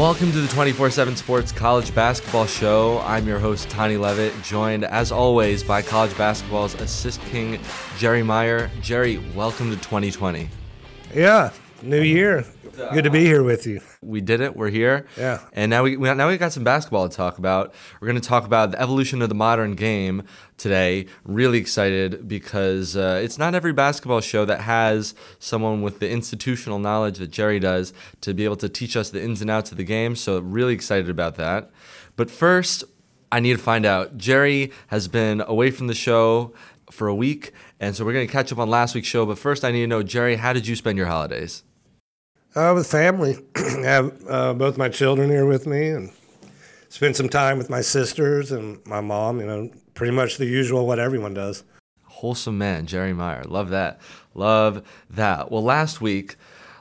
Welcome to the 24 7 Sports College Basketball Show. I'm your host, Tani Levitt, joined as always by college basketball's assist king, Jerry Meyer. Jerry, welcome to 2020. Yeah, new year. Good to be here with you. We did it. We're here. Yeah. And now we we- now we got some basketball to talk about. We're going to talk about the evolution of the modern game today. Really excited because uh, it's not every basketball show that has someone with the institutional knowledge that Jerry does to be able to teach us the ins and outs of the game. So really excited about that. But first, I need to find out. Jerry has been away from the show for a week, and so we're going to catch up on last week's show. But first, I need to know, Jerry, how did you spend your holidays? Uh, with family, I have uh, both my children here with me, and spend some time with my sisters and my mom. You know, pretty much the usual what everyone does. Wholesome man, Jerry Meyer. Love that. Love that. Well, last week,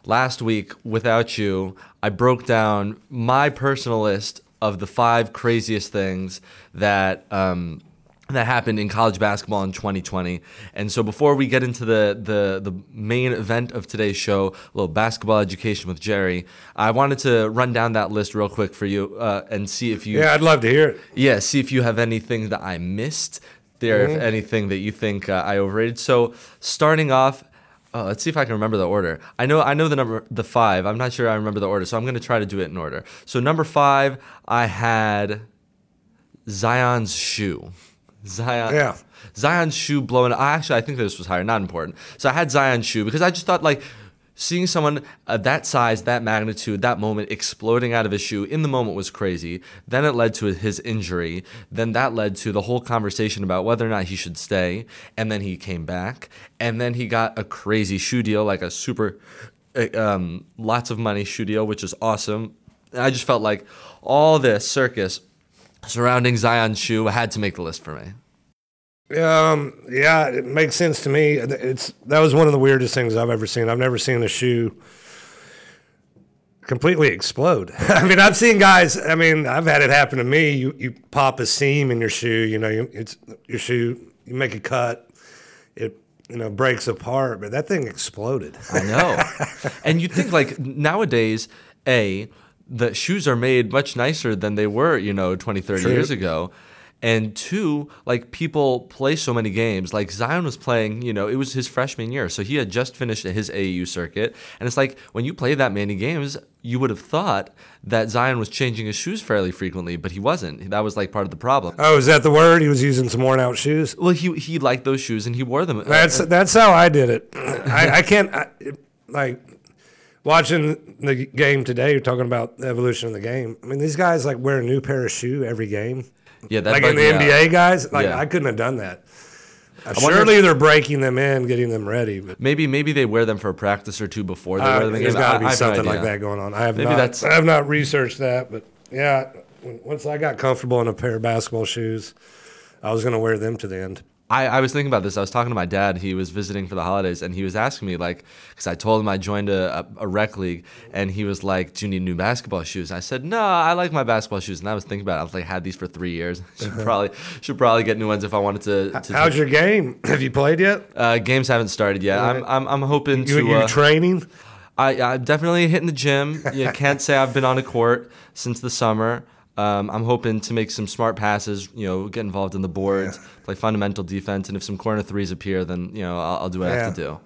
last week, without you, I broke down my personal list of the five craziest things that um, that happened in college basketball in 2020. And so, before we get into the the the main event of today's show, a little basketball education with Jerry, I wanted to run down that list real quick for you uh, and see if you Yeah, I'd love to hear it. yeah, see if you have anything that I missed there, if anything that you think uh, I overrated. So starting off, uh, let's see if I can remember the order. I know I know the number the five. I'm not sure I remember the order, so I'm going to try to do it in order. So number five, I had Zion's shoe. Zion. Yeah. Zion's shoe blowing. I actually I think this was higher. Not important. So I had Zion's shoe because I just thought like seeing someone of that size, that magnitude, that moment exploding out of his shoe in the moment was crazy. Then it led to his injury. Then that led to the whole conversation about whether or not he should stay. And then he came back. And then he got a crazy shoe deal, like a super, uh, um, lots of money shoe deal, which is awesome. And I just felt like all this circus surrounding Zion's shoe had to make the list for me. Um, yeah, it makes sense to me. It's that was one of the weirdest things I've ever seen. I've never seen a shoe completely explode. I mean, I've seen guys. I mean, I've had it happen to me. You you pop a seam in your shoe. You know, you, it's your shoe. You make a cut. It you know breaks apart, but that thing exploded. I know. and you think like nowadays, A, the shoes are made much nicer than they were, you know, 20, 30 True. years ago. And two, like people play so many games. Like Zion was playing, you know, it was his freshman year. So he had just finished his AAU circuit. And it's like when you play that many games, you would have thought that Zion was changing his shoes fairly frequently, but he wasn't. That was like part of the problem. Oh, is that the word? He was using some worn out shoes. Well, he he liked those shoes and he wore them. That's that's how I did it. I, I can't I, like watching the game today. You're talking about the evolution of the game. I mean, these guys like wear a new pair of shoe every game. yeah, that like in the out. NBA guys, like Yeah. I couldn't have done that. Uh, Surely they're breaking them in, getting them ready. But Maybe maybe they wear them for a practice or two before they uh, wear them. in there's got to be I something like that going on. I have Maybe not. that's- I have not researched that, but yeah. Once I got comfortable in a pair of basketball shoes, I was going to wear them to the end. I, I was thinking about this. I was talking to my dad. He was visiting for the holidays, and he was asking me like, because I told him I joined a, a, rec league, and he was like, "Do you need new basketball shoes?" I said, "No, I like my basketball shoes." And I was thinking about it. I was like, "Had these for three years. should probably should probably get new ones if I wanted to." to How's your game? Have you played yet? uh, games haven't started yet. I'm, I'm I'm hoping You, to. you uh, training? I, I'm definitely hitting the gym. You can't say I've been on a court since the summer. Um, I'm hoping to make some smart passes, you know, get involved in the boards, play fundamental defense, and if some corner threes appear, then you know I'll, I'll do what I have to do.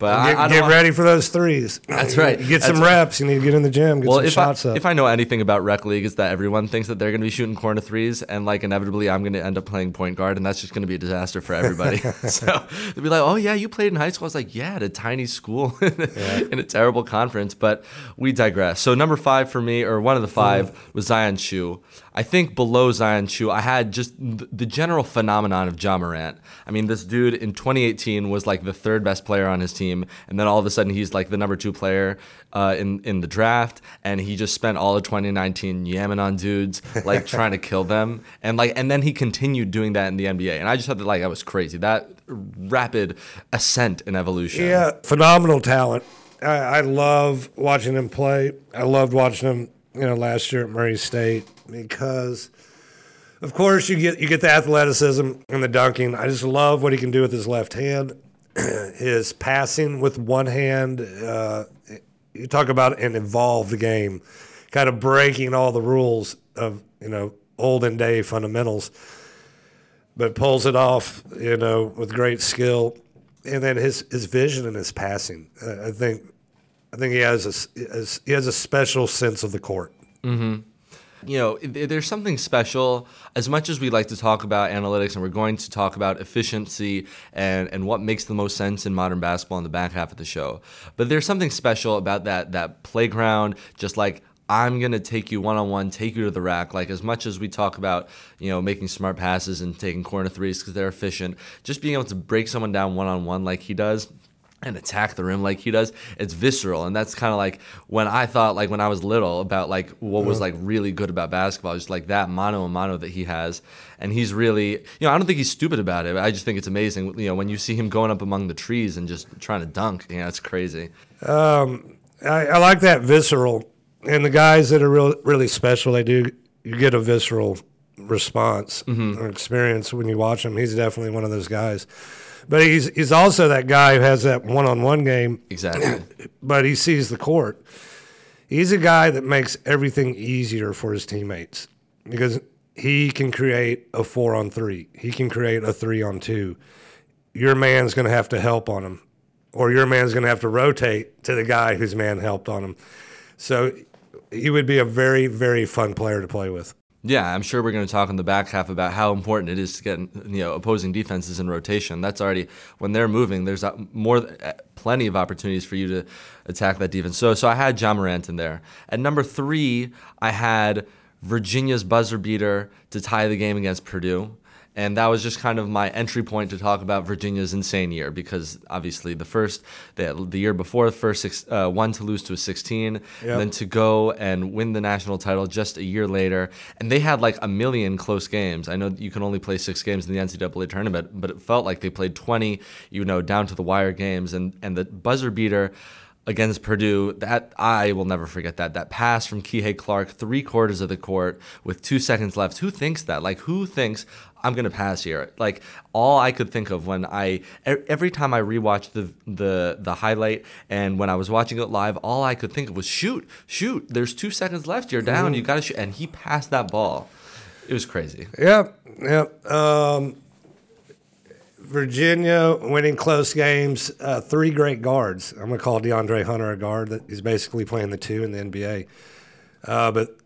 But I, Get, I get ready for those threes. That's right. You get some That's right. reps. You need to get in the gym. Get Well, some if I, shots up. if I know anything about rec league, is that everyone thinks that they're going to be shooting corner threes, and like inevitably, I'm going to end up playing point guard, and that's just going to be a disaster for everybody. so they'll be like, "Oh yeah, you played in high school." I was like, "Yeah, at a tiny school in a terrible conference." But we digress. So number five for me, or one of the five, uh-huh. was Zion Chu. I think below Zion Chu, I had just the general phenomenon of Ja Morant. I mean, this dude in 2018 was like the third best player on his team, and then all of a sudden he's like the number two player uh, in in the draft, and he just spent all of 2019 yamming on dudes, like trying to kill them, and like and then he continued doing that in the NBA, and I just thought that like that was crazy. That rapid ascent and evolution. Yeah, phenomenal talent. I, I love watching him play. I loved watching him, you know, last year at Murray State because, of course, you get you get the athleticism and the dunking. I just love what he can do with his left hand, his passing with one hand. Uh, you talk about an evolved game, kind of breaking all the rules of you know olden day fundamentals but pulls it off, you know, with great skill. And then his, his vision and his passing. Uh, I think I think he has a he has a special sense of the court. Mm-hmm. you know, there's something special. As much as we like to talk about analytics, and we're going to talk about efficiency and, and what makes the most sense in modern basketball in the back half of the show, but there's something special about that that playground. Just like I'm gonna take you one on one, take you to the rack. Like as much as we talk about, you know, making smart passes and taking corner threes because they're efficient, just being able to break someone down one on one like he does and attack the rim like he does it's visceral. And that's kind of like when i thought like when i was little about like what was uh-huh. like really good about basketball just like that mano a mano that he has. And he's really you know i don't think he's stupid about it but i just think it's amazing you know when you see him going up among the trees and just trying to dunk you know it's crazy. Um, I, I like that visceral, and the guys that are real, really special, they do you get a visceral response mm-hmm. or experience when you watch him. He's definitely one of those guys, but he's he's also that guy who has that one on one game exactly but he sees the court. He's a guy that makes everything easier for his teammates because he can create a four on three. He can create a three on two. Your man's going to have to help on him, or your man's going to have to rotate to the guy whose man helped on him. So he would be a very, very fun player to play with. Yeah, I'm sure we're going to talk in the back half about how important it is to get you know opposing defenses in rotation. That's already when they're moving. There's more, uh, plenty of opportunities for you to attack that defense. So, so I had Ja Morant in there. At number three, I had Virginia's buzzer beater to tie the game against Purdue. And that was just kind of my entry point to talk about Virginia's insane year because obviously the first, the, the year before, the first six, uh, one to lose to a 16, Yep. then to go and win the national title just a year later. And they had like a million close games. I know you can only play six games in the NCAA tournament, but it felt like they played 20, you know, down to the wire games. And, and the buzzer beater against Purdue, that I will never forget that. That pass from Kihei Clark, three quarters of the court with two seconds left. Who thinks that? Like, who thinks I'm gonna pass here? Like, all I could think of when I every time I rewatched the the the highlight and when I was watching it live, all I could think of was shoot, shoot. There's two seconds left. You're down. You gotta shoot. And he passed that ball. It was crazy. Yep, yep. Um, Virginia winning close games. Uh, three great guards. I'm gonna call DeAndre Hunter a guard. That he's basically playing the two in the NBA. Uh, but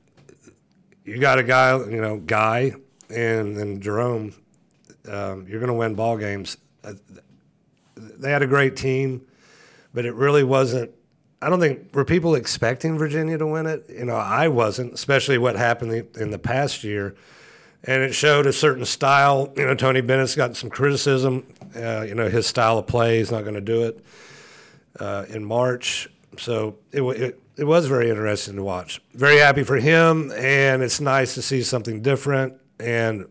you got a guy, you know, Guy and and Jerome. Um, you're gonna win ball games. Uh, they had a great team, but it really wasn't. I don't think were people expecting Virginia to win it. You know, I wasn't, especially what happened in the past year and it showed a certain style. You know, Tony Bennett's got some criticism. Uh, you know, his style of play is not going to do it uh, in March. So it, it it was very interesting to watch. Very happy for him, and it's nice to see something different. And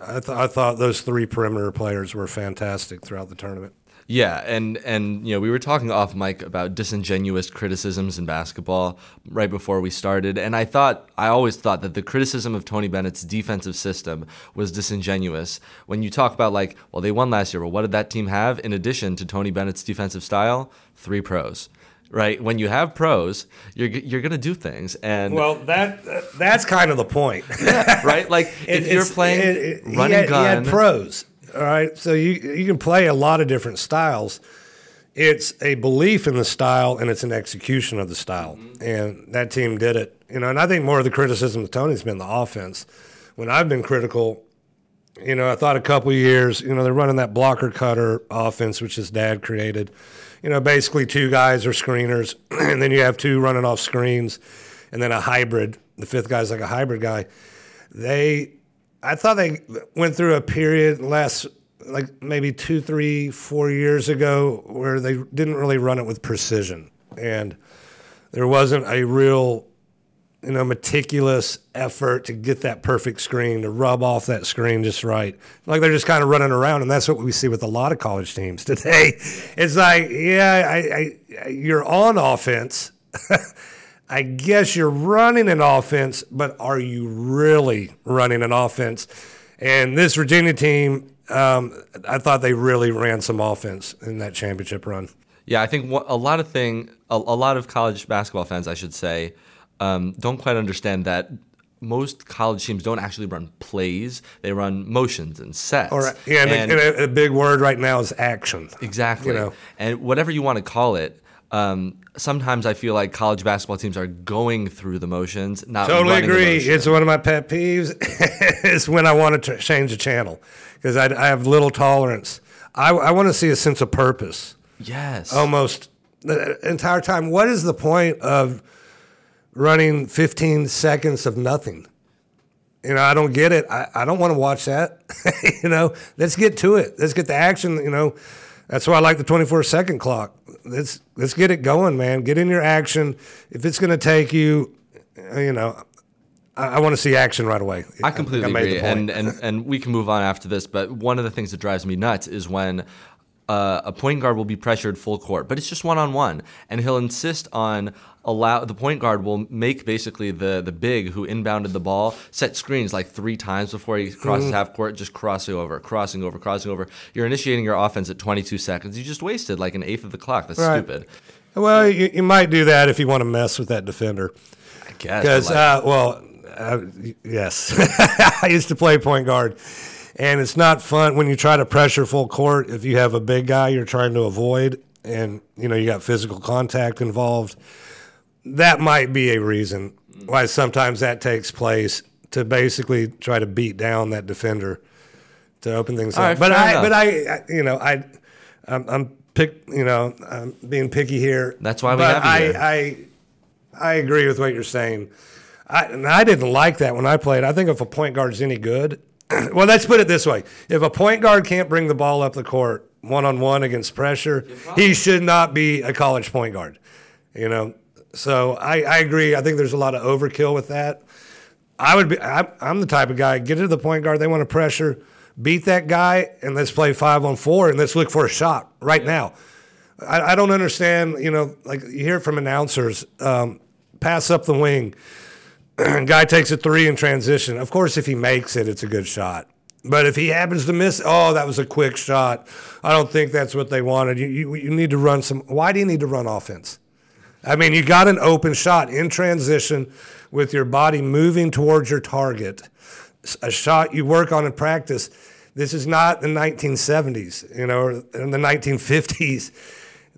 I, th- I thought those three perimeter players were fantastic throughout the tournament. Yeah, and and you know we were talking off mic about disingenuous criticisms in basketball right before we started, and I thought I always thought that the criticism of Tony Bennett's defensive system was disingenuous. When you talk about like, well, they won last year, well, what did that team have in addition to Tony Bennett's defensive style? Three pros. Right when you have pros, you're you're gonna do things, and Well, that that's kind of the point. right, like It- if you're playing it- it- run he had, gun, He had pros, all right. So you you can play a lot of different styles It's a belief in the style and it's an execution of the style. Mm-hmm. And that team did it. You know, and I think more of the criticism of Tony's been the offense. When I've been critical, you know, I thought a couple years, you know, they're running that blocker cutter offense, which his dad created. You know, basically two guys are screeners, and then you have two running off screens, and then a hybrid. The fifth guy's like a hybrid guy. They, I thought they went through a period last, like maybe two, three, four years ago, where they didn't really run it with precision, and there wasn't a real you know, meticulous effort to get that perfect screen, to rub off that screen just right. Like they're just kind of running around, and that's what we see with a lot of college teams today. It's like, yeah, I, I, you're on offense. I guess you're running an offense, but are you really running an offense? And this Virginia team, um, I thought they really ran some offense in that championship run. Yeah, I think a lot of thing, a, a lot of college basketball fans, I should say, um, don't quite understand that most college teams don't actually run plays; they run motions and sets. Or yeah, and, and, a, a, big word right now is action. Exactly. You know? And whatever you want to call it. Um, sometimes I feel like college basketball teams are going through the motions, not totally agree. It's one of my pet peeves. it's when I want to change the channel because I, I, have little tolerance. I, I want to see a sense of purpose. Yes. Almost the entire time. What is the point of running 15 seconds of nothing. You know, I don't get it. I, I don't want to watch that. you know, let's get to it. Let's get the action. You know, that's why I like the 24 second clock. Let's let's get it going, man. Get in your action. If it's going to take you, uh, you know, I, I want to see action right away. I completely I agree, and and and we can move on after this. But one of the things that drives me nuts is when uh, a point guard will be pressured full court, but it's just one on one, and he'll insist on allow the point guard will make basically the the big who inbounded the ball set screens like three times before he crosses mm. half court, just crossing over, crossing over, crossing over. You're initiating your offense at 22 seconds. You just wasted like an eighth of the clock. That's right. stupid. Well, you, you might do that if you want to mess with that defender. I guess because like, uh, well, uh, yes, I used to play point guard and it's not fun when you try to pressure full court if you have a big guy you're trying to avoid and you know you got physical contact involved that might be a reason why sometimes that takes place to basically try to beat down that defender to open things All up right, but I enough. but I, I you know I I'm, I'm pick you know I'm being picky here that's why we but have you I. I I agree with what you're saying I, and I didn't like that when I played. I think if a point guard's any good, well, let's put it this way: if a point guard can't bring the ball up the court one on one against pressure, he should not be a college point guard. You know, so I, I agree. I think there's a lot of overkill with that. I would be. I, I'm the type of guy. Get to the point guard. They want to pressure. Beat that guy, and let's play five on four, and let's look for a shot right now. I, I don't understand. You know, like you hear from announcers, um, pass up the wing guy takes a three in transition. Of course, if he makes it, it's a good shot. But if he happens to miss, oh, that was a quick shot. I don't think that's what they wanted. You, you, you need to run some. Why do you need to run offense? I mean, you got an open shot in transition with your body moving towards your target. A shot you work on in practice. This is not the 1970s, you know, or in the 1950s.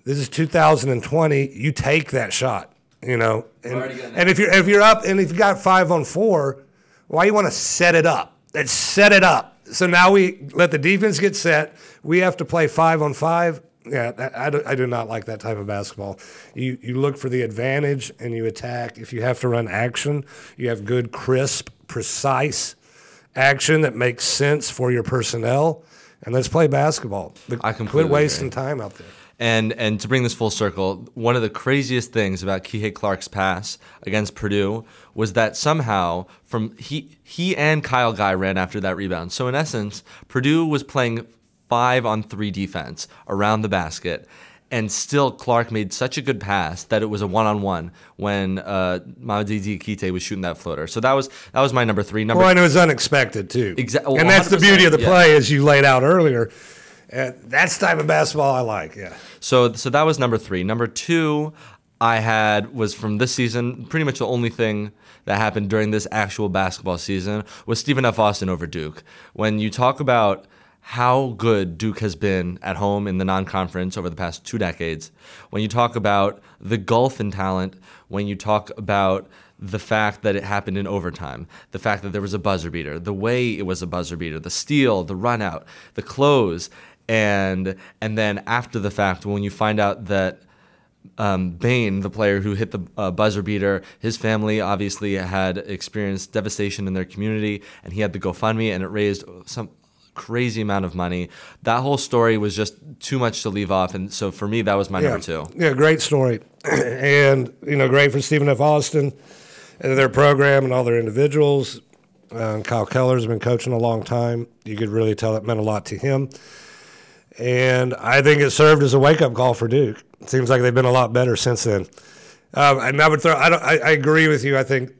This is 2020. You take that shot. You know, and, and if you're if you're up and if you got five on four, why you want to set it up? Let's set it up. So now we let the defense get set. We have to play five on five. Yeah, I do, I do not like that type of basketball. You you look for the advantage and you attack. If you have to run action, you have good, crisp, precise action that makes sense for your personnel. And let's play basketball. I completely quit wasting agree. time out there. And and to bring this full circle, one of the craziest things about Kihei Clark's pass against Purdue was that somehow from he he and Kyle Guy ran after that rebound. So in essence, Purdue was playing five on three defense around the basket. And still, Clark made such a good pass that it was a one-on-one when uh, Mamadi Diakite was shooting that floater. So that was that was my number three. Number well, and it was unexpected too. Exactly, and that's the beauty of the yeah. play, as you laid out earlier uh, that's the type of basketball I like. Yeah. So so that was number three. Number two, I had was from this season. Pretty much the only thing that happened during this actual basketball season was Stephen F. Austin over Duke. When you talk about how good Duke has been at home in the non conference over the past two decades, when you talk about the gulf in talent, when you talk about the fact that it happened in overtime, the fact that there was a buzzer beater, the way it was a buzzer beater, the steal, the run out, the close, and and then after the fact, when you find out that um, Bain, the player who hit the uh, buzzer beater, his family obviously had experienced devastation in their community, and he had the GoFundMe, and it raised some crazy amount of money. That whole story was just too much to leave off, and so for me, that was my yeah. number two. Yeah, great story, and you know, great for Stephen F. Austin and their program and all their individuals. Uh, Kyle Keller's been coaching a long time. You could really tell it meant a lot to him. And I think it served as a wake up call for Duke. It seems like they've been a lot better since then. Um, and I would throw, I, don't, I, I, agree with you. I think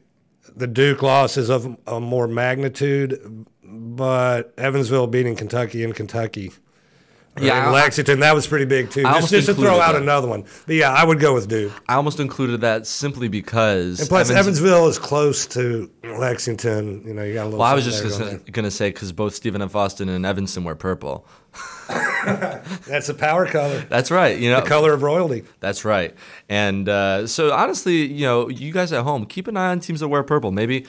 the Duke loss is of a more magnitude, but Evansville beating Kentucky in Kentucky yeah, in Lexington. That was pretty big too. Just, just to throw out that. another one. But yeah, I would go with Duke. I almost included that simply because. And plus, Evans- Evansville is close to Lexington. You know, you got a little. Well, I was just going to say because both Stephen F. Austin and Evansville wear purple. That's a power color. That's right. You know, the color of royalty. That's right. And uh, so honestly, you know, you guys at home, keep an eye on teams that wear purple. Maybe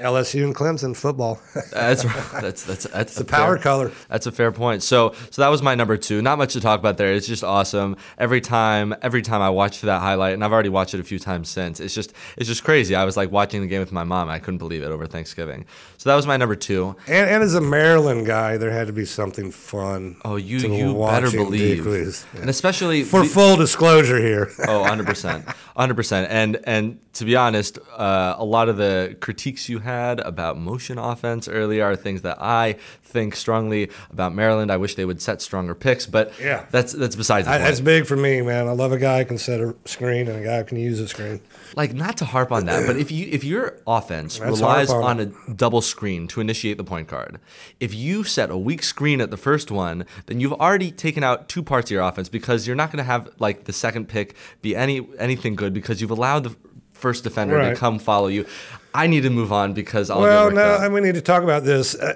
LSU and Clemson football. that's that's that's that's the power fair, color. That's a fair point. So so that was my number two. Not much to talk about there. It's just awesome. Every time every time I watch that highlight, and I've already watched it a few times since. It's just it's just crazy. I was like watching the game with my mom. I couldn't believe it over Thanksgiving. So that was my number two. And, and as a Maryland guy, there had to be something fun. Oh, you you better believe. Yeah. And especially for full disclosure here. oh, 100 percent, 100 percent. And and to be honest, uh, a lot of the critiques you had about motion offense earlier are things that I think strongly about Maryland. I wish they would set stronger picks, but yeah, that's that's besides the I, point. That's big for me, man. I love a guy who can set a screen and a guy who can use a screen. Like not to harp on that, but if you if your offense that's relies on, on a double screen to initiate the point guard, if you set a weak screen at the first one, then you've already taken out two parts of your offense because you're not going to have like the second pick be any anything good because you've allowed the first defender right. to come follow you. I need to move on because I'll well, no, up. we need to talk about this. Uh,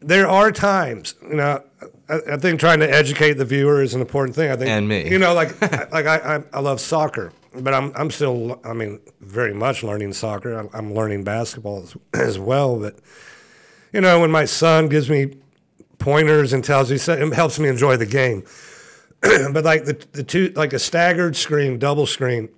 there are times, you know, I, I, think trying to educate the viewer is an important thing. I think, and me, you know, like like I, I, I love soccer, but I'm I'm still, I mean, very much learning soccer. I'm, I'm learning basketball as, as well, but you know, when my son gives me pointers and tells me, it helps me enjoy the game. but like the the two, like a staggered screen, double screen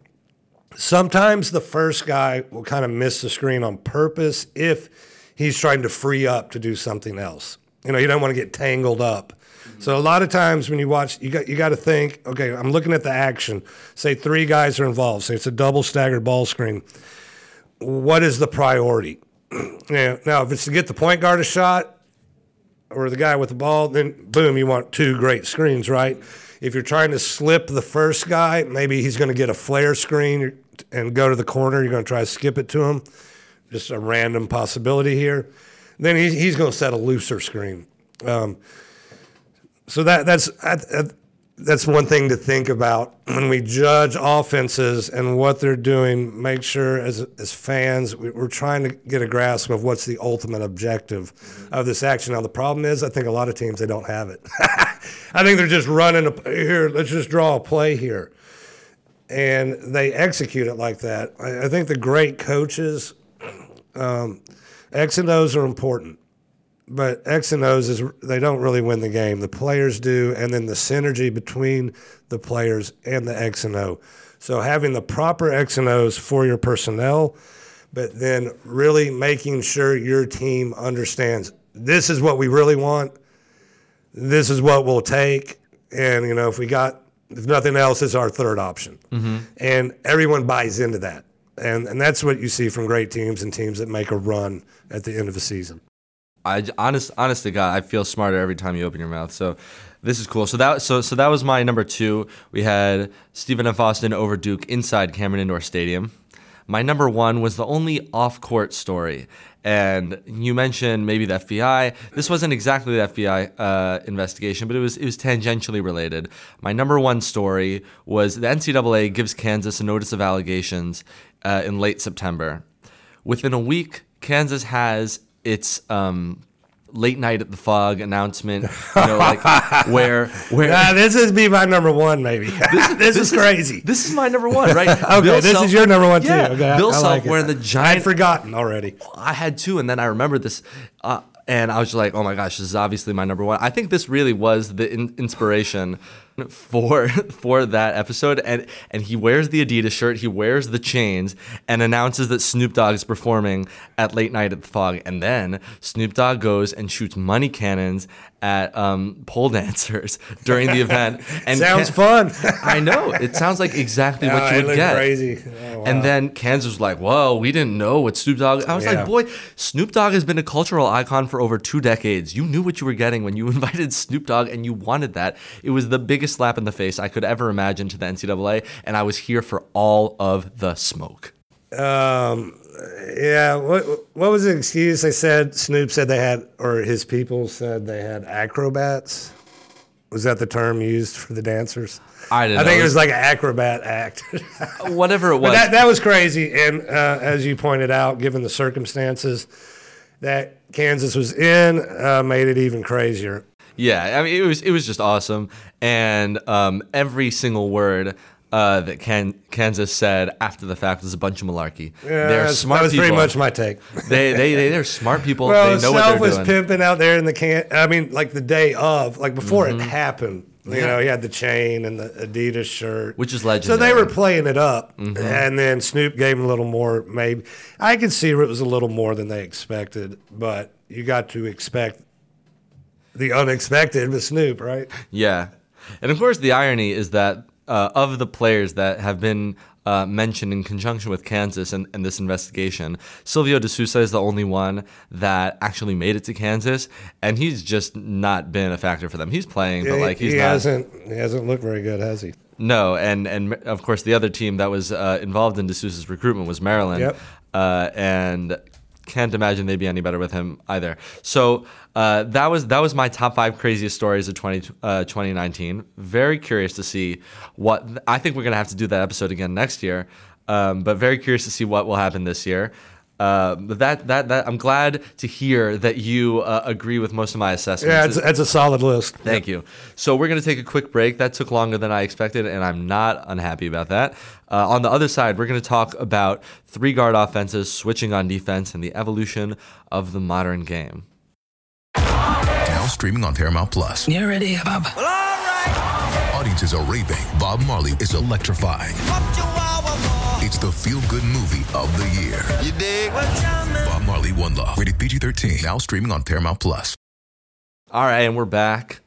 Sometimes the first guy will kind of miss the screen on purpose if he's trying to free up to do something else. You know, you don't want to get tangled up. So a lot of times when you watch, you got you got to think, okay, I'm looking at the action. Say three guys are involved. Say it's a double staggered ball screen. What is the priority? now, now, if it's to get the point guard a shot or the guy with the ball, then boom, you want two great screens, right? If you're trying to slip the first guy, maybe he's going to get a flare screen and go to the corner. You're going to try to skip it to him. Just a random possibility here. Then he's, he's going to set a looser screen. Um, so that that's that's one thing to think about when we judge offenses and what they're doing. Make sure as as fans we're trying to get a grasp of what's the ultimate objective of this action. Now the problem is I think a lot of teams they don't have it. I think they're just running a, here. Let's just draw a play here and they execute it like that. I, I think the great coaches, um, X and O's are important, but X and O's is they don't really win the game. The players do, and then the synergy between the players and the X and O. So having the proper X and O's for your personnel, but then really making sure your team understands this is what we really want. This is what we'll take. And, you know, if we got if nothing else, it's our third option. Mm-hmm. And everyone buys into that. And, and that's what you see from great teams and teams that make a run at the end of the season. I honest, honest to God, I feel smarter every time you open your mouth. So this is cool. So that so so that was my number two. We had Stephen F. Austin over Duke inside Cameron Indoor Stadium. My number one was the only off-court story, and you mentioned maybe the FBI. This wasn't exactly the FBI uh, investigation, but it was it was tangentially related. My number one story was the NCAA gives Kansas a notice of allegations uh, in late September. Within a week, Kansas has its um, late night at the Phog announcement, you know, like where where Nah, this is be my number one, maybe. This, is crazy. this is my number one, right? okay, Bill this Self- is your number one Yeah, too. Okay, Bill I Self like wearing the I'd giant forgotten already. I had two, and then I remembered this, uh, and I was just like, "Oh my gosh, this is obviously my number one." I think this really was the in- inspiration for for that episode, and and he wears the Adidas shirt, he wears the chains, and announces that Snoop Dogg is performing at Late Night at the Phog, and then Snoop Dogg goes and shoots money cannons at um, pole dancers during the event. And Sounds Can- fun. I know it sounds like exactly Oh, what you would get. crazy. Oh, wow. And then Kansas was like, "Whoa, we didn't know what Snoop Dogg." I was Yeah. like, "Boy, Snoop Dogg has been a cultural icon for over two decades. You knew what you were getting when you invited Snoop Dogg, and you wanted that. It was the biggest slap in the face I could ever imagine to the NCAA, and I was here for all of the smoke." Um, yeah. What what was the excuse? They said Snoop said they had, or his people said they had acrobats. Was that the term used for the dancers? I didn't. I think know. it was like an acrobat act. whatever it was. But that that was crazy, and uh, as you pointed out, given the circumstances that Kansas was in, uh, made it even crazier. Yeah, I mean it was it was just awesome, and um, every single word uh, that Can- Kansas said after the fact was a bunch of malarkey. Yeah, they're smart that was people. pretty much my take. they, they they they're smart people. Well, they know Self what they're was doing. pimping out there in the can. I mean, like the day of, like before Mm-hmm. it happened. You know, he had the chain and the Adidas shirt, Which is legendary. So they. Mm-hmm. were playing it up, and then Snoop gave him a little more. Maybe I could see it was a little more than they expected, but you got to expect the unexpected with Snoop, right? Yeah, and of course the irony is that uh, of the players that have been uh, mentioned in conjunction with Kansas and, and this investigation, Silvio De Sousa is the only one that actually made it to Kansas, and he's just not been a factor for them. He's playing, but like he's he not. hasn't he hasn't looked very good, has he? No, and and of course the other team that was uh, involved in De D'Souza's recruitment was Maryland, Yep. uh, and can't imagine they'd be any better with him either. So uh, that was that was my top five craziest stories of 20, uh, 2019. Very curious to see what I think we're gonna have to do that episode again next year, um, but very curious to see what will happen this year. Uh, but that, that that I'm glad to hear that you uh, agree with most of my assessments. Yeah, it's, it's a solid list. Thank you. So we're going to take a quick break. That took longer than I expected, and I'm not unhappy about that. Uh, on the other side, we're going to talk about three guard offenses switching on defense and the evolution of the modern game. Now streaming on Paramount Plus. You ready, Bob? Audiences are raving. Bob Marley is electrifying. It's the feel good movie of the year. You dig? Bob Marley One Love. Rated PG 13. Now streaming on Paramount Plus. All right, and we're back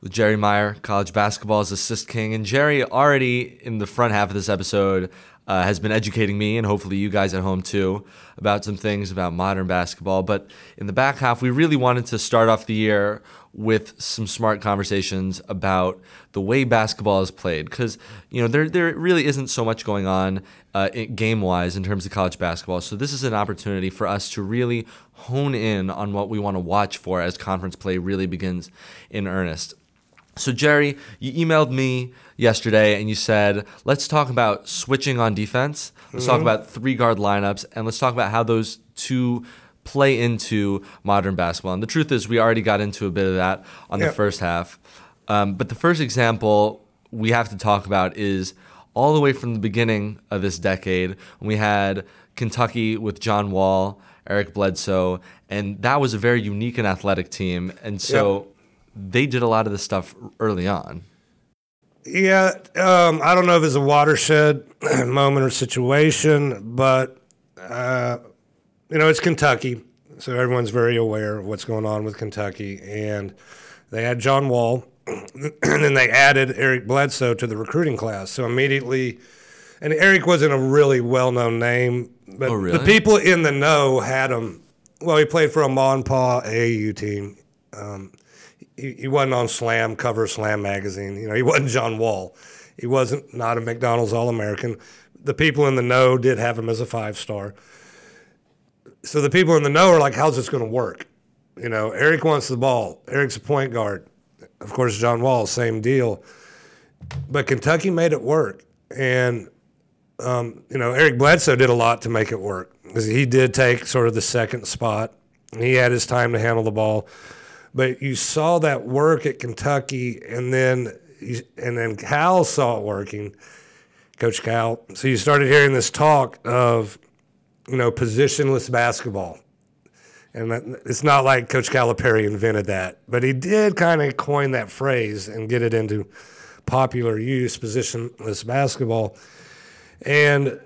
with Jerry Meyer, college basketball's assist king. And Jerry, already in the front half of this episode, uh, has been educating me and hopefully you guys at home too about some things about modern basketball. But in the back half, we really wanted to start off the year with some smart conversations about the way basketball is played because you know there there really isn't so much going on uh, game wise in terms of college basketball. So this is an opportunity for us to really hone in on what we want to watch for as conference play really begins in earnest. So, Jerry, you emailed me yesterday and you said, let's talk about switching on defense. Let's talk about three guard lineups and let's talk about how those two play into modern basketball. And the truth is, we already got into a bit of that on the first half. Um, but the first example we have to talk about is all the way from the beginning of this decade when we had Kentucky with John Wall, Eric Bledsoe, and that was a very unique and athletic team. And so they did a lot of this stuff early on. Yeah, um, I don't know if it's a watershed moment or situation, but uh, you know it's Kentucky, so everyone's very aware of what's going on with Kentucky, and they had John Wall, and then they added Eric Bledsoe to the recruiting class. So immediately, and Eric wasn't a really well-known name, but Oh, really? the people in the know had him. Well, he played for a Ma and Pa AAU team. Um, he, he wasn't on Slam cover Slam magazine. You know, he wasn't John Wall. He wasn't not a McDonald's All American. The people in the know did have him as a five star. So the people in the know are like, "How's this going to work?" You know, Eric wants the ball. Eric's a point guard. Of course, John Wall, same deal. But Kentucky made it work, and um, you know, Eric Bledsoe did a lot to make it work because he did take sort of the second spot He had his time to handle the ball, but you saw that work at Kentucky, and then and then Cal saw it working, Coach Cal. So you started hearing this talk of, you know, positionless basketball. And it's not like Coach Calipari invented that, but he did kind of coin that phrase and get it into popular use, positionless basketball. And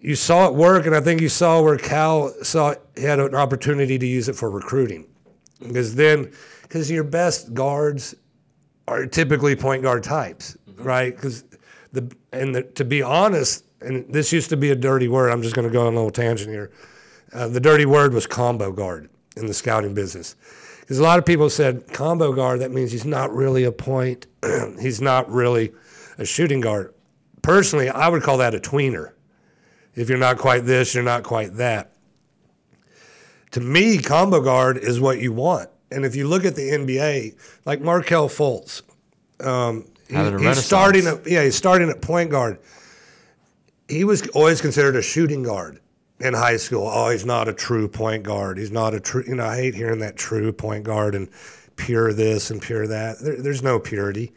you saw it work, and I think you saw where Cal saw had an opportunity to use it for recruiting, because then, because your best guards are typically point guard types, mm-hmm. right? Because the and the, to be honest, and this used to be a dirty word. I'm just going to go on a little tangent here. Uh, the dirty word was combo guard in the scouting business. Because a lot of people said combo guard, that means he's not really a point, he's not really a shooting guard. Personally, I would call that a tweener. If you're not quite this, you're not quite that. To me, combo guard is what you want. And if you look at the NBA, like Markelle Fultz, um, he, he's starting at yeah, he's starting at point guard. He was always considered a shooting guard in high school. Oh, he's not a true point guard. He's not a true. You know, I hate hearing that true point guard and pure this and pure that. There, there's no purity.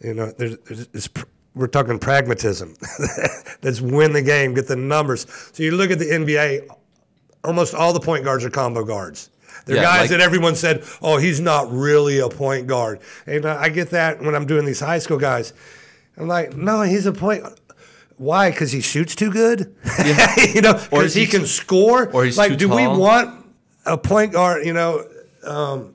You know, there's, it's, we're talking pragmatism. Let's win the game, get the numbers. So you look at the NBA, almost all the point guards are combo guards. They're yeah, guys like, that everyone said, "Oh, he's not really a point guard." And I get that when I'm doing these high school guys. I'm like, "No, he's a point." Why? Because he shoots too good? Yeah. you know, because he, he can score. Or he's like, too do tall? we want a point guard? You know, um,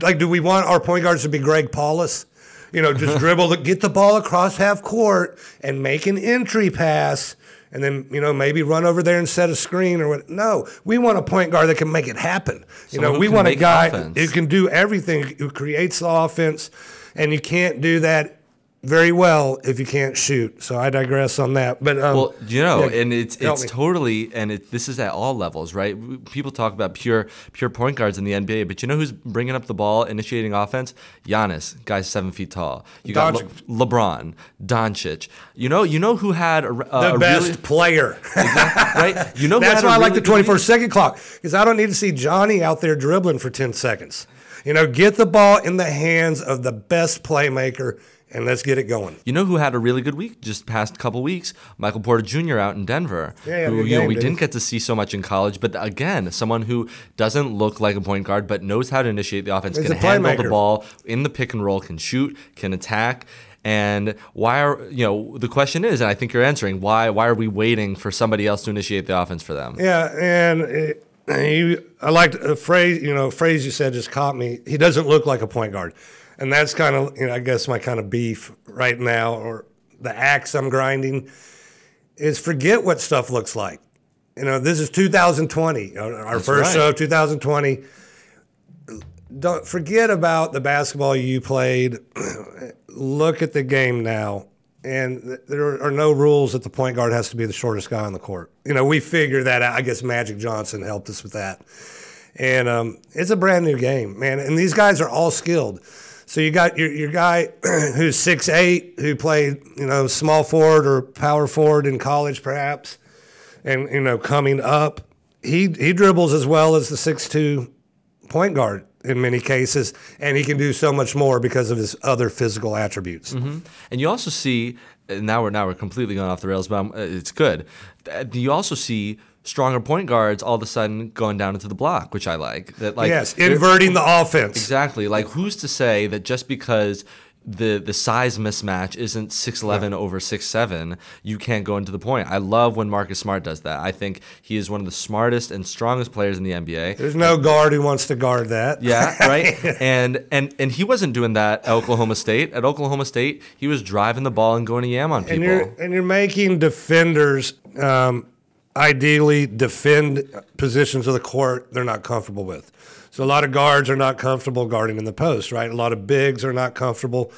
like, do we want our point guards to be Greg Paulus? You know, just dribble, get the ball across half court and make an entry pass and then you know maybe run over there and set a screen or what. No, we want a point guard that can make it happen. You Someone know, we want a guy offense. who can do everything, who creates the offense, and you can't do that very well if you can't shoot. So I digress on that. But um, well, you know, yeah, and it's it's me. totally and it, this is at all levels, right? People talk about pure pure point guards in the NBA, but you know who's bringing up the ball, initiating offense? Giannis, guy's seven feet tall. You got Le- LeBron, Doncic. You know, you know who had a, the best really, player, right? You know, that's why I really like the twenty four second clock because I don't need to see Johnny out there dribbling for ten seconds. You know, get the ball in the hands of the best playmaker and let's get it going. You know who had a really good week just past couple weeks? Michael Porter Jr. out in Denver. Yeah, who, you know, we dude. didn't get to see so much in college, but again, someone who doesn't look like a point guard but knows how to initiate the offense, He's can handle the ball in the pick and roll, can shoot, can attack. And why are you know the question is, and I think you're answering why why are we waiting for somebody else to initiate the offense for them? Yeah, and it, I liked a phrase you know a phrase you said just caught me. He doesn't look like a point guard and that's kind of you know I guess my kind of beef right now, or the axe I'm grinding, is forget what stuff looks like. You know, this is 2020, our that's first right. show, 2020. Don't forget about the basketball you played. Look at the game now. And there are no rules that the point guard has to be the shortest guy on the court. You know, we figured that out. I guess Magic Johnson helped us with that. And um, it's a brand new game, man. And these guys are all skilled. So you got your, your guy who's six eight, who played you know small forward or power forward in college perhaps, and you know coming up, he he dribbles as well as the six two point guard in many cases, and he can do so much more because of his other physical attributes. Mm-hmm. And you also see now we're now we're completely going off the rails, but I'm, it's good. You also see stronger point guards all of a sudden going down into the block, which I like. That like yes, inverting the offense. Exactly. Like who's to say that just because the the size mismatch isn't six eleven yeah. over six seven, you can't go into the point. I love when Marcus Smart does that. I think he is one of the smartest and strongest players in the NBA. There's no guard who wants to guard that. Yeah, right. and and and he wasn't doing that at Oklahoma State. At Oklahoma State, he was driving the ball and going to yam on people. And you're and you're making defenders. Um, ideally defend positions of the court they're not comfortable with. So a lot of guards are not comfortable guarding in the post, right? A lot of bigs are not comfortable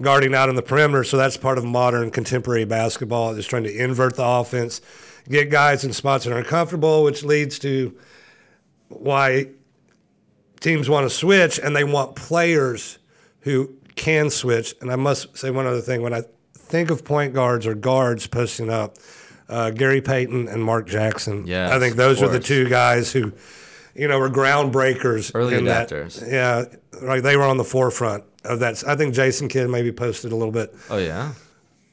guarding out in the perimeter. So that's part of modern contemporary basketball is trying to invert the offense, get guys in spots that are uncomfortable, which leads to why teams want to switch and they want players who can switch. And I must say one other thing when I think of point guards or guards posting up – uh, Gary Payton and Mark Jackson. Yeah, I think those are the two guys who, you know, were groundbreakers. Early in that- adapters. yeah, right. They were on the forefront of that. I think Jason Kidd maybe posted a little bit. Oh yeah.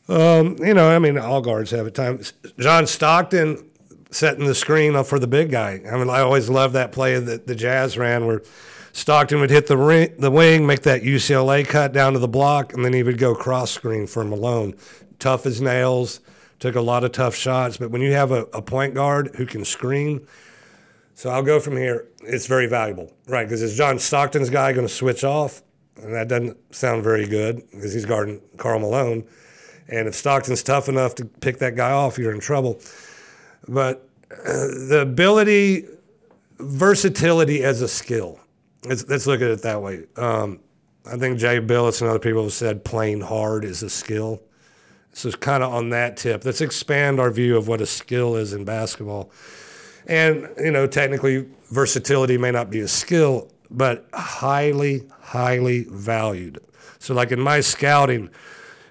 You know, I mean, all guards have at times. John Stockton setting the screen up for the big guy. I mean, I always loved that play that the Jazz ran where Stockton would hit the ring, the wing, make that UCLA cut down to the block, and then he would go cross screen for Malone. Tough as nails, took a lot of tough shots. But when you have a, a point guard who can screen, so I'll go from here. It's very valuable, right? Because is John Stockton's guy going to switch off? And that doesn't sound very good because he's guarding Karl Malone. And if Stockton's tough enough to pick that guy off, you're in trouble. But uh, the ability, versatility as a skill. Let's, let's look at it that way. Um, I think Jay Bilas and other people have said playing hard is a skill. So it's kind of on that tip. Let's expand our view of what a skill is in basketball. And, you know, technically, versatility may not be a skill, but highly, highly valued. So, like in my scouting,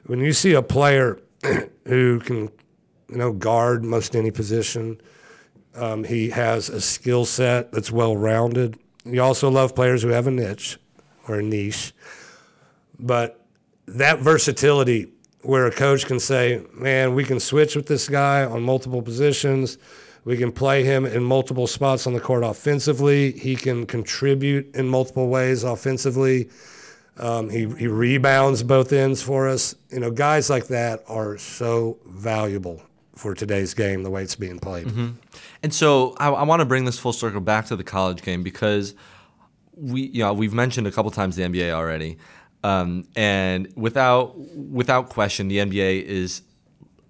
when you see a player who can, you know, guard most any position, um, he has a skill set that's well rounded. You also love players who have a niche or a niche. But that versatility, where a coach can say, man, we can switch with this guy on multiple positions. We can play him in multiple spots on the court offensively. He can contribute in multiple ways offensively. Um, he, he rebounds both ends for us. You know, guys like that are so valuable for today's game, the way it's being played. And so I, I want to bring this full circle back to the college game because we, you know, we've mentioned a couple times the NBA already, um, and without without question, the NBA is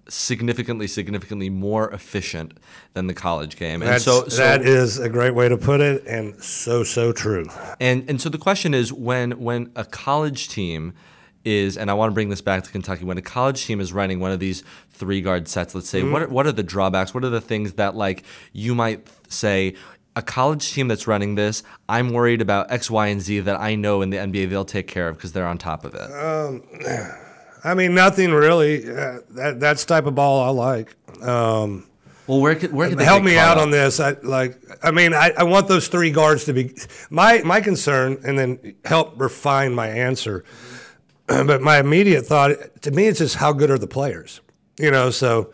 significantly, significantly more efficient than the college game. And That's, so, so that is a great way to put it, and so so true. And and so the question is when when a college team is and I want to bring this back to Kentucky when a college team is running one of these three guard sets let's say what are, what are the drawbacks what are the things that like you might say a college team that's running this I'm worried about X Y and Z that I know in the NBA they'll take care of because they're on top of it I mean, nothing really. Uh, that that's type of ball I like. Um, well where could where could they help me out up? on this. I like. I mean, I, I want those three guards to be my my concern, and then help refine my answer. But my immediate thought, to me, it's just how good are the players. You know, so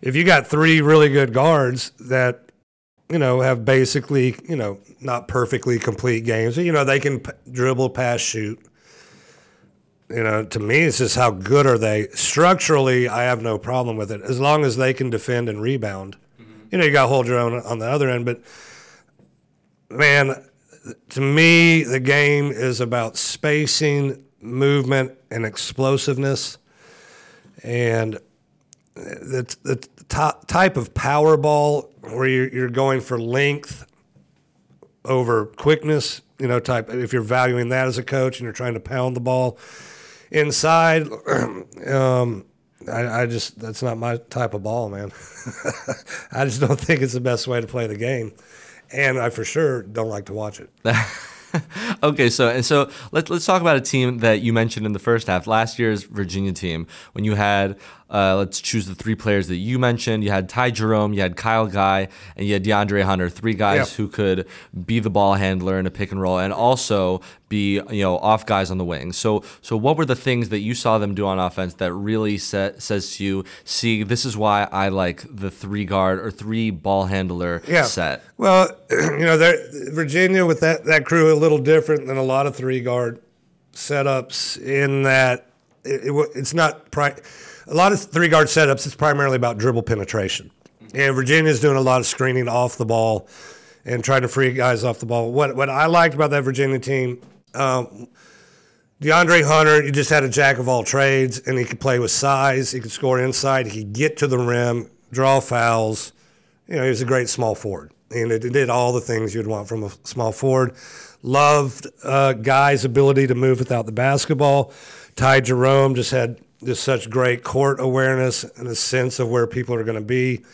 if you got three really good guards that you know have basically you know not perfectly complete games, you know they can p- dribble, pass, shoot. You know, to me, it's just how good are they structurally. I have no problem with it as long as they can defend and rebound. Mm-hmm. You know, you got to hold your own on the other end, but man, to me, the game is about spacing, movement, and explosiveness. And uh, the, the top, type of power ball where you're, you're going for length over quickness, you know, type, if you're valuing that as a coach and you're trying to pound the ball inside, um, I, I just, that's not my type of ball, man. I just don't think it's the best way to play the game. And I for sure don't like to watch it. okay, so and so let's let's talk about a team that you mentioned in the first half, last year's Virginia team, when you had uh, let's choose the three players that you mentioned. You had Ty Jerome, you had Kyle Guy, and you had DeAndre Hunter, three guys Yep. who could be the ball handler in a pick and roll, and also be you know off guys on the wing. So so what were the things that you saw them do on offense that really sa- says to you, see, this is why I like the three guard or three ball handler yeah. set. Well, you know, Virginia with that that crew a little different than a lot of three guard setups in that it, it, it's not pri- a lot of three guard setups. It's primarily about dribble penetration, and Virginia's doing a lot of screening off the ball and trying to free guys off the ball. What what I liked about that Virginia team. Um, DeAndre Hunter, you just had a jack of all trades, and he could play with size. He could score inside. He could get to the rim, draw fouls. You know, he was a great small forward, and it did all the things you'd want from a small forward. Loved uh, Guy's ability to move without the basketball. Ty Jerome just had just such great court awareness and a sense of where people are going to be.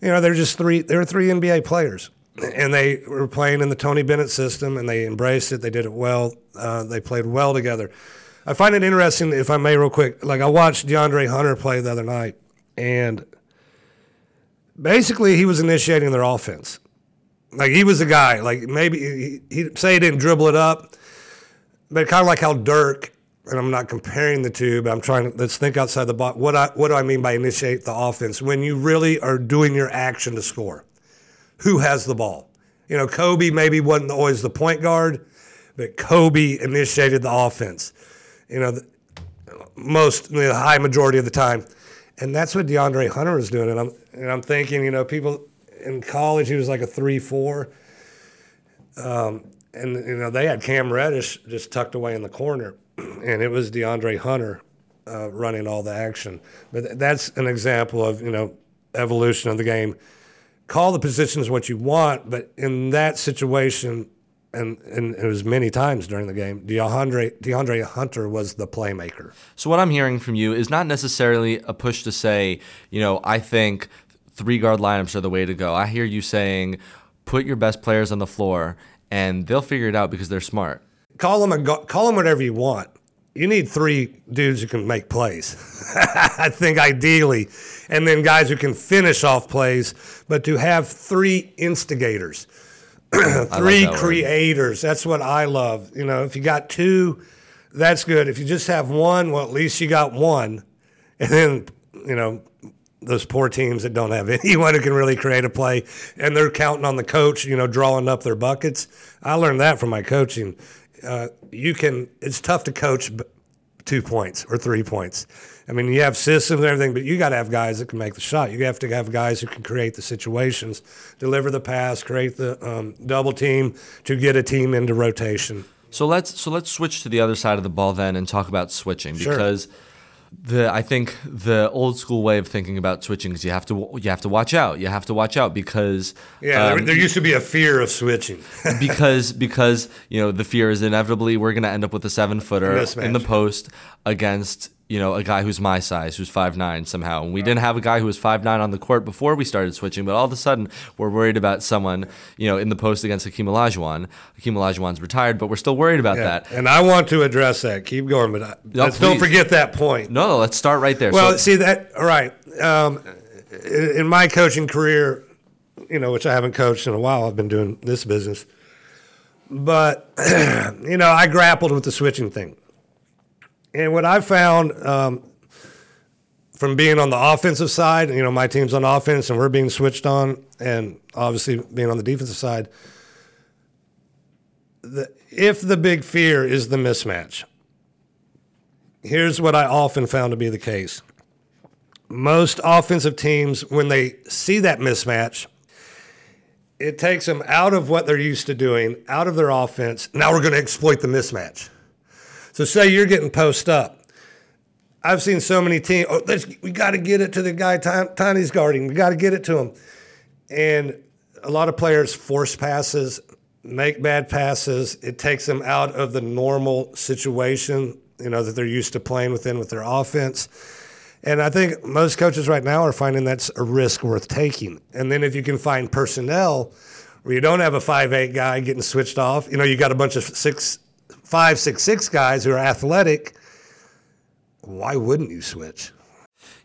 You know, they're just three. They're three NBA players, and they were playing in the Tony Bennett system, and they embraced it. They did it well. Uh, they played well together. I find it interesting, if I may, real quick. Like I watched DeAndre Hunter play the other night, and basically he was initiating their offense. Like he was a guy. Like maybe he, he say he didn't dribble it up, but kind of like how Dirk. And I'm not comparing the two, but I'm trying to let's think outside the box. What I what do I mean by initiate the offense? When you really are doing your action to score, who has the ball? You know, Kobe maybe wasn't always the point guard, but Kobe initiated the offense. You know, the, most the high majority of the time, and that's what DeAndre Hunter is doing. And I'm and I'm thinking, you know, people in college he was like a three four, um, and you know they had Cam Reddish just tucked away in the corner, and it was DeAndre Hunter uh, running all the action. But that's an example of you know evolution of the game. Call the positions what you want, but in that situation, and, and it was many times during the game. DeAndre DeAndre Hunter was the playmaker. So what I'm hearing from you is not necessarily a push to say, you know, I think three guard lineups are the way to go. I hear you saying, put your best players on the floor, and they'll figure it out because they're smart. Call them a call them whatever you want. You need three dudes who can make plays. I think ideally, and then guys who can finish off plays, but to have three instigators three like that creators. Word. That's what I love. You know, if you got two, that's good. If you just have one, well, at least you got one. And then, you know, those poor teams that don't have anyone who can really create a play and they're counting on the coach, you know, drawing up their buckets. I learned that from my coaching. Uh, you can, it's tough to coach two points or three points. I mean, you have systems and everything, but you got to have guys that can make the shot. You have to have guys who can create the situations, deliver the pass, create the um, double team to get a team into rotation. So let's so let's switch to the other side of the ball then and talk about switching sure. because the I think the old school way of thinking about switching is you have to you have to watch out. You have to watch out because yeah, um, there, there, used to be a fear of switching because because you know the fear is inevitably we're going to end up with a seven footer in the post against you know, a guy who's my size, who's five nine somehow. And we didn't have a guy who was five nine on the court before we started switching, but all of a sudden we're worried about someone, you know, in the post against Hakeem Olajuwon. Hakeem Olajuwon's retired, but we're still worried about yeah. that. And I want to address that. Keep going, but I, no, let's don't forget that point. No, no, let's start right there. Well, so, see that, all right. Um, in my coaching career, you know, which I haven't coached in a while, I've been doing this business. But, you know, I grappled with the switching thing and what I found um, from being on the offensive side, you know, my team's on offense and we're being switched on, and obviously being on the defensive side, the, if the big fear is the mismatch, here's what I often found to be the case. Most offensive teams, when they see that mismatch, it takes them out of what they're used to doing, out of their offense. Now we're going to exploit the mismatch. So say you're getting post up. I've seen so many teams. Oh, we got to get it to the guy Tiny's guarding. We got to get it to him, and a lot of players force passes, make bad passes. It takes them out of the normal situation, you know, that they're used to playing within with their offense. And I think most coaches right now are finding that's a risk worth taking. And then if you can find personnel where you don't have a five eight guy getting switched off, you know, you got a bunch of six five, six, six guys who are athletic, why wouldn't you switch?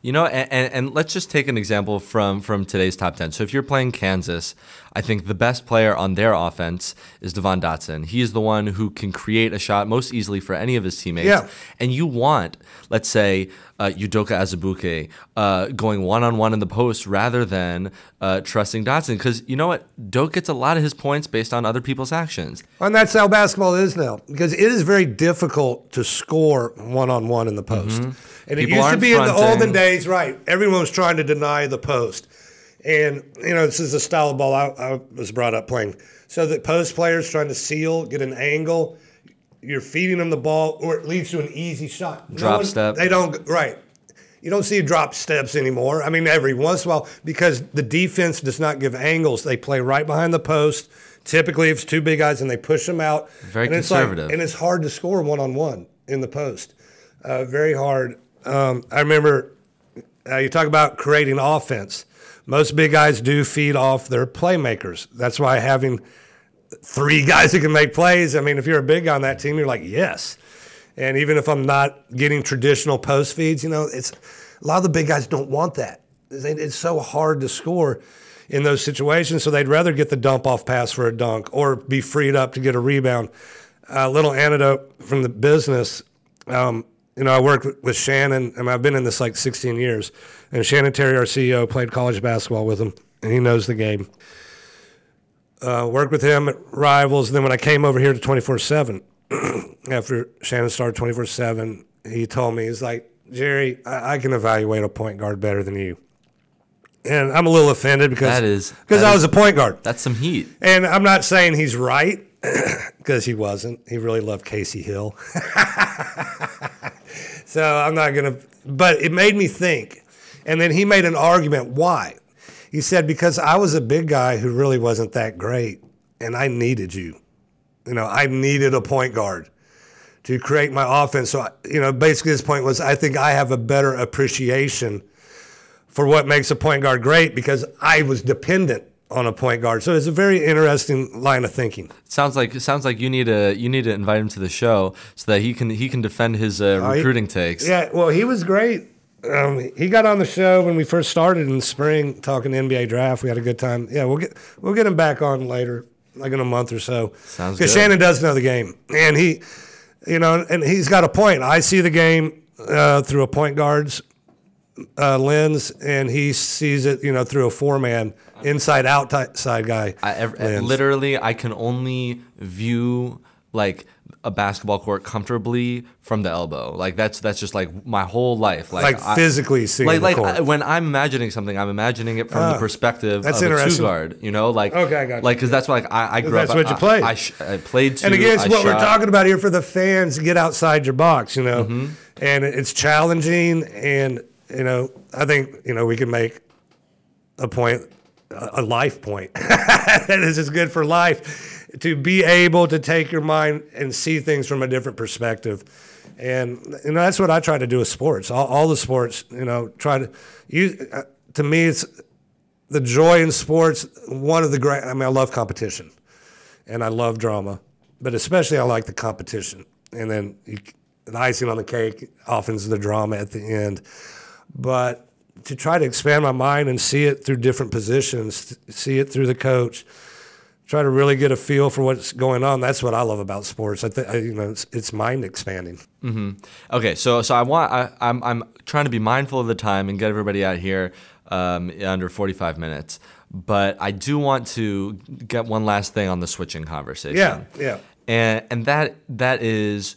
You know, and, and, let's just take an example from from today's top ten. So if you're playing Kansas, I think the best player on their offense is Devon Dotson. He is the one who can create a shot most easily for any of his teammates. Yeah. And you want, let's say, uh, Udoka Azubuike uh, going one on one in the post rather than uh, trusting Dotson. Because you know what? Doke gets a lot of his points based on other people's actions. And that's how basketball is now. Because it is very difficult to score one on one in the post. Mm-hmm. And People it used to be fronting. in the olden days, right? Everyone was trying to deny the post. And, you know, this is the style of ball I, I was brought up playing. So the post players trying to seal, get an angle, you're feeding them the ball, or it leads to an easy shot. Drop no one, step. They don't, right. You don't see drop steps anymore. I mean, every once in a while, because the defense does not give angles. They play right behind the post. Typically, it's two big guys and they push them out. Very and conservative. It's like, and it's hard to score one on one in the post. Uh, very hard. Um, I remember uh, you talk about creating offense most big guys do feed off their playmakers. That's why having three guys who can make plays. I mean, if you're a big guy on that team, you're like, yes. And even if I'm not getting traditional post feeds, you know, it's a lot of the big guys don't want that. It's so hard to score. in those situations. So they'd rather get the dump off pass for a dunk or be freed up to get a rebound. A little anecdote from the business. Um, you know, I work with Shannon, and I've been in this like 16 years. And Shannon Terry, our CEO, played college basketball with him, and he knows the game. Uh, worked with him at Rivals. And then when I came over here to 24 7, after Shannon started 24 7, he told me, he's like, Jerry, I, I can evaluate a point guard better than you. And I'm a little offended because That is- because I was a point guard. That's some heat. And I'm not saying he's right because he wasn't. He really loved Casey Hill. so I'm not going to, but it made me think. And then he made an argument why. He said, because I was a big guy who really wasn't that great and I needed you. You know, I needed a point guard to create my offense. So, I- you know, basically his point was I think I have a better appreciation for what makes a point guard great because I was dependent on a point guard. So it's a very interesting line of thinking. Sounds like sounds like you need to you need to invite him to the show so that he can he can defend his uh, he- recruiting takes. Yeah, well, he was great. Um, he got on the show when we first started in the spring talking NBA draft. We had a good time. Yeah, we'll get we'll get him back on later, like in a month or so. Sounds good. Because. Shannon does know the game, and he, you know, and he's got a point. I see the game uh, through a point guard's uh, lens, and he sees it, you know, through a four man inside outside side guy. I, literally, I can only view like a basketball court comfortably from the elbow. Like that's that's just like my whole life. Like, Like I- physically seeing like the like court. I- when I'm imagining something, I'm imagining it from the Ah, perspective that's of a two guard. You know, like Okay, I got you. like because that's what like I, I grew That's up. what you played. I, sh- I played two. And again, it's what we're talking about here for the fans. Get outside your box, you know, Mm-hmm. and it's challenging. And you know, I think you know we can make a point, a a life point. that is as good for life to be able to take your mind and see things from a different perspective. And you know that's what I try to do with sports. All, all the sports, you know, try to you. Uh, to me, it's the joy in sports. One of the great. I mean, I love competition and I love drama, but especially I like the competition. And then you, the icing on the cake often is the drama at the end. But to try to expand my mind and see it through different positions, see it through the coach, try to really get a feel for what's going on. That's what I love about sports. I think you know it's, it's mind expanding. Hmm. Okay, so so I want I, I'm I'm trying to be mindful of the time and get everybody out here um, under 45 minutes. But I do want to get one last thing on the switching conversation. Yeah, yeah. And and that that is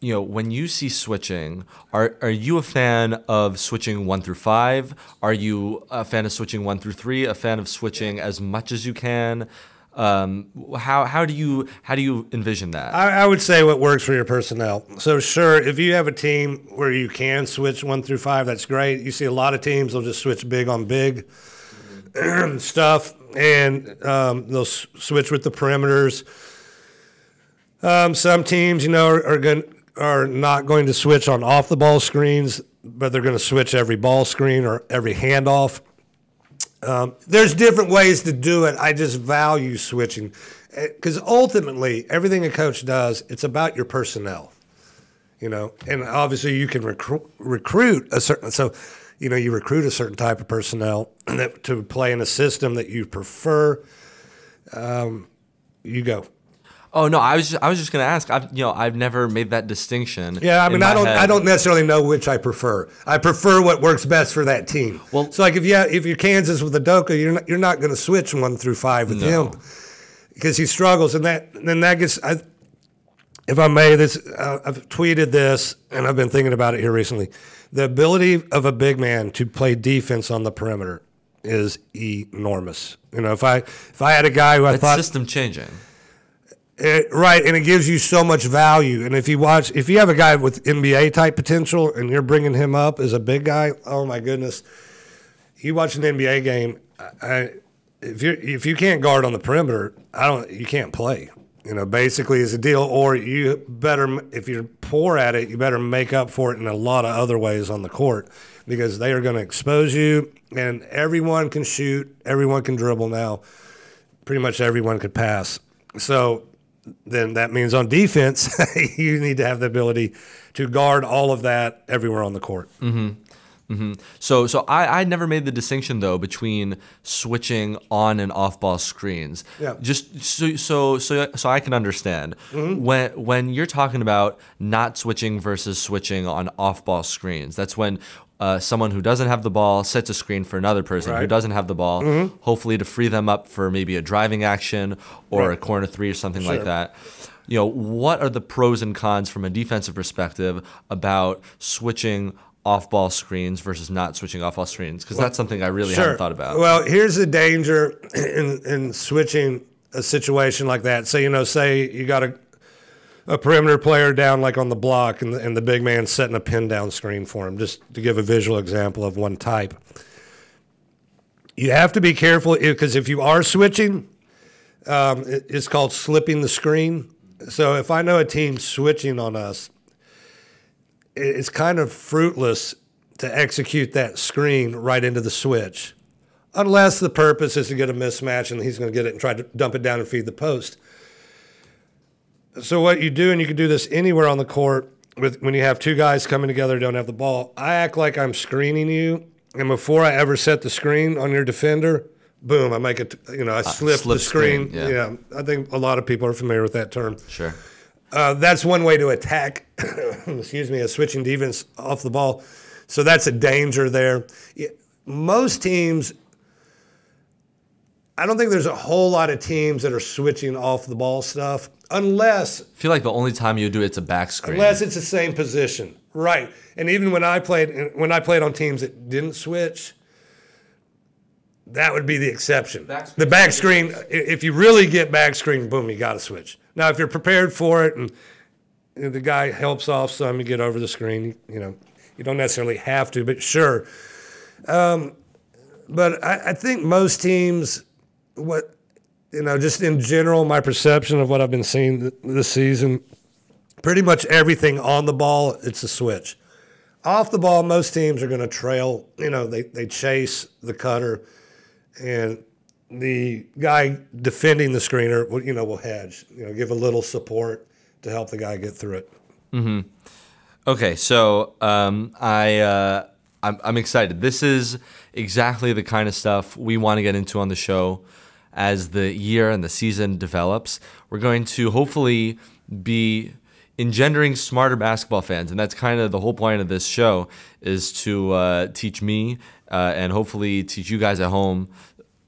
you know, when you see switching, are are you a fan of switching one through five? Are you a fan of switching one through three? A fan of switching as much as you can? Um, how how do you how do you envision that? I, I would say what works for your personnel. So sure, if you have a team where you can switch one through five, that's great. You see a lot of teams they'll just switch big on big stuff, and um, they'll s- switch with the perimeters. Um, some teams, you know, are, are going are not going to switch on off the ball screens, but they're going to switch every ball screen or every handoff. Um, there's different ways to do it. I just value switching because ultimately, everything a coach does, it's about your personnel. You know, and obviously you can recruit recruit a certain so. You know, you recruit a certain type of personnel that, to play in a system that you prefer. Um, you go. Oh no, I was just, I was just gonna ask. I've you know I've never made that distinction. Yeah, I mean, I don't, head. I don't necessarily know which I prefer. I prefer what works best for that team. Well- so like if you have, if you're Kansas with Udoka, you're not, you're not going to switch one through five with No. him because he struggles, and that then that gets. I, if I may, this uh, I've tweeted this, and I've been thinking about it here recently. The ability of a big man to play defense on the perimeter is enormous. You know, if I if I had a guy who I It's thought system changing. It, right, and it gives you so much value. And if you watch, if you have a guy with NBA type potential, and you're bringing him up as a big guy, oh my goodness! You watch an NBA game, I, if you if you can't guard on the perimeter, I don't, you can't play. You know, basically, is a deal. Or you better, if you're poor at it, you better make up for it in a lot of other ways on the court because they are going to expose you, and everyone can shoot, everyone can dribble now pretty much everyone could pass. So then that means on defense, you need to have the ability to guard all of that everywhere on the court. So so I, I never made the distinction though between switching on and off ball screens. Yeah. Just so so so so I can understand Mm-hmm. when when you're talking about not switching versus switching on off ball screens. That's when uh, someone who doesn't have the ball sets a screen for another person who Right. Mm-hmm. doesn't have the ball, hopefully to free them up for maybe a driving action or Right. a corner three or something like that. You know, what are the pros and cons from a defensive perspective about switching off ball screens versus not switching off ball screens? Because that's something I really haven't thought about. Well, here's the danger in, in switching a situation like that. So, you know, say you got a, a perimeter player down like on the block and the, and the big man setting a pin down screen for him, just to give a visual example of one type. You have to be careful because if you are switching, um, it- it's called slipping the screen. So if I know a team's switching on us, it- it's kind of fruitless to execute that screen right into the switch, unless the purpose is to get a mismatch and he's going to get it and try to dump it down and feed the post. So what you do, and you can do this anywhere on the court, with when you have two guys coming together don't have the ball, I act like I'm screening you, and before I ever set the screen on your defender, boom, I make it. You know, I slip, slip the screen. screen, yeah. I think a lot of people are familiar with that term. Sure. Uh, that's one way to attack. excuse me, a switching defense off the ball. So that's a danger there. Most teams, I don't think there's a whole lot of teams that are switching off the ball stuff, unless I feel like the only time you do it's a back screen. unless it's the same position, right? And even when I played when I played on teams that didn't switch, that would be the exception. the back screen, i- if you really get back screen, boom, you got to switch. Now, if you're prepared for it and the guy helps off some, you get over the screen. You know, you don't necessarily have to, but sure. Um, but I, I think most teams, what you know, just in general, my perception of what I've been seeing th- this season, pretty much everything on the ball, it's a switch. Off the ball, most teams are going to trail. You know, they they chase the cutter, and the guy defending the screener, will, you know, will hedge. You know, give a little support to help the guy get through it. Hmm. Okay, so um, I uh, I'm, I'm excited. This is exactly the kind of stuff we want to get into on the show as the year and the season develops. We're going to hopefully be engendering smarter basketball fans, and that's kind of the whole point of this show is to uh, teach me uh, and hopefully teach you guys at home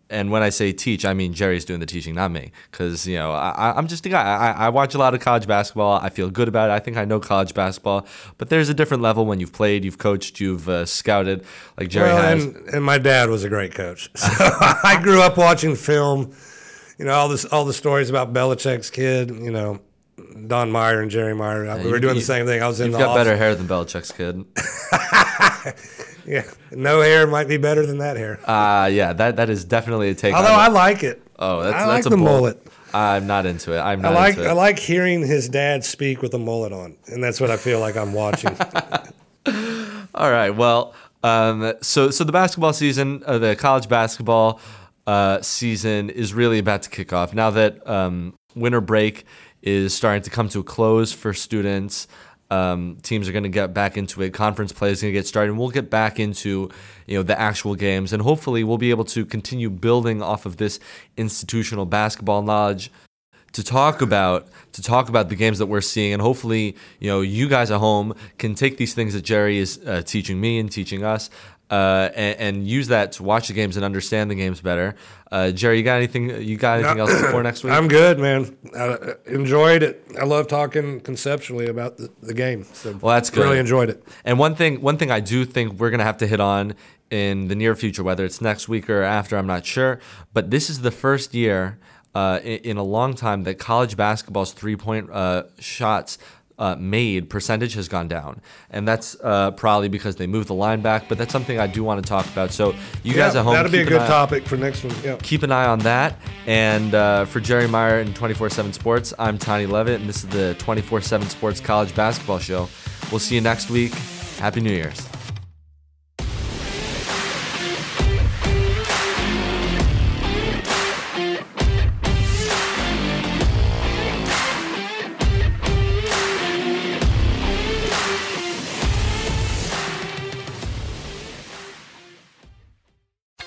and when I say teach, I mean Jerry's doing the teaching, not me. Because you know, I, I'm just a guy. I, I watch a lot of college basketball. I feel good about it. I think I know college basketball. But there's a different level when you've played, you've coached, you've uh, scouted, like Jerry Well, has. and, and my dad was a great coach. So I grew up watching film. You know all this, all the stories about Belichick's kid. You know, Don Meyer and Jerry Meyer. we were doing you- the same thing. I was in You've the got office. better hair than Belichick's kid. Yeah, no hair might be better than that hair. Uh, yeah, that that is definitely a take. Although I like it. oh, that's I that's like a the bull. mullet. I'm not into it. I'm not I like. I like hearing his dad speak with a mullet on, and that's what I feel like I'm watching. All right. Well, um, so so the basketball season, uh, the college basketball uh, season is really about to kick off now that um, winter break is starting to come to a close for students. Um, teams are going to get back into it. Conference play is going to get started, and we'll get back into you know the actual games, and hopefully we'll be able to continue building off of this institutional basketball knowledge to talk about to talk about the games that we're seeing and hopefully you know you guys at home can take these things that Jerry is uh, teaching me and teaching us uh, and, and use that to watch the games and understand the games better. Uh, Jerry, you got anything? You got anything else before next week? I'm good, man. I uh, enjoyed it. I love talking conceptually about the, the game. So Well, that's good. Really enjoyed it. And one thing, one thing I do think we're gonna have to hit on in the near future, whether it's next week or after, I'm not sure. But this is the first year uh, in, in a long time that college basketball's three point uh, shots. Uh, made percentage has gone down, and that's uh, probably because they moved the line back. But that's something I do want to talk about. So you guys Yeah, at home, that'll be a good topic for next one. Yeah. keep an eye on that. And uh, for Jerry Meyer and 24 7 Sports, I'm Tani Levitt, and this is the 24 7 Sports College Basketball Show. We'll see you next week. Happy New Year's.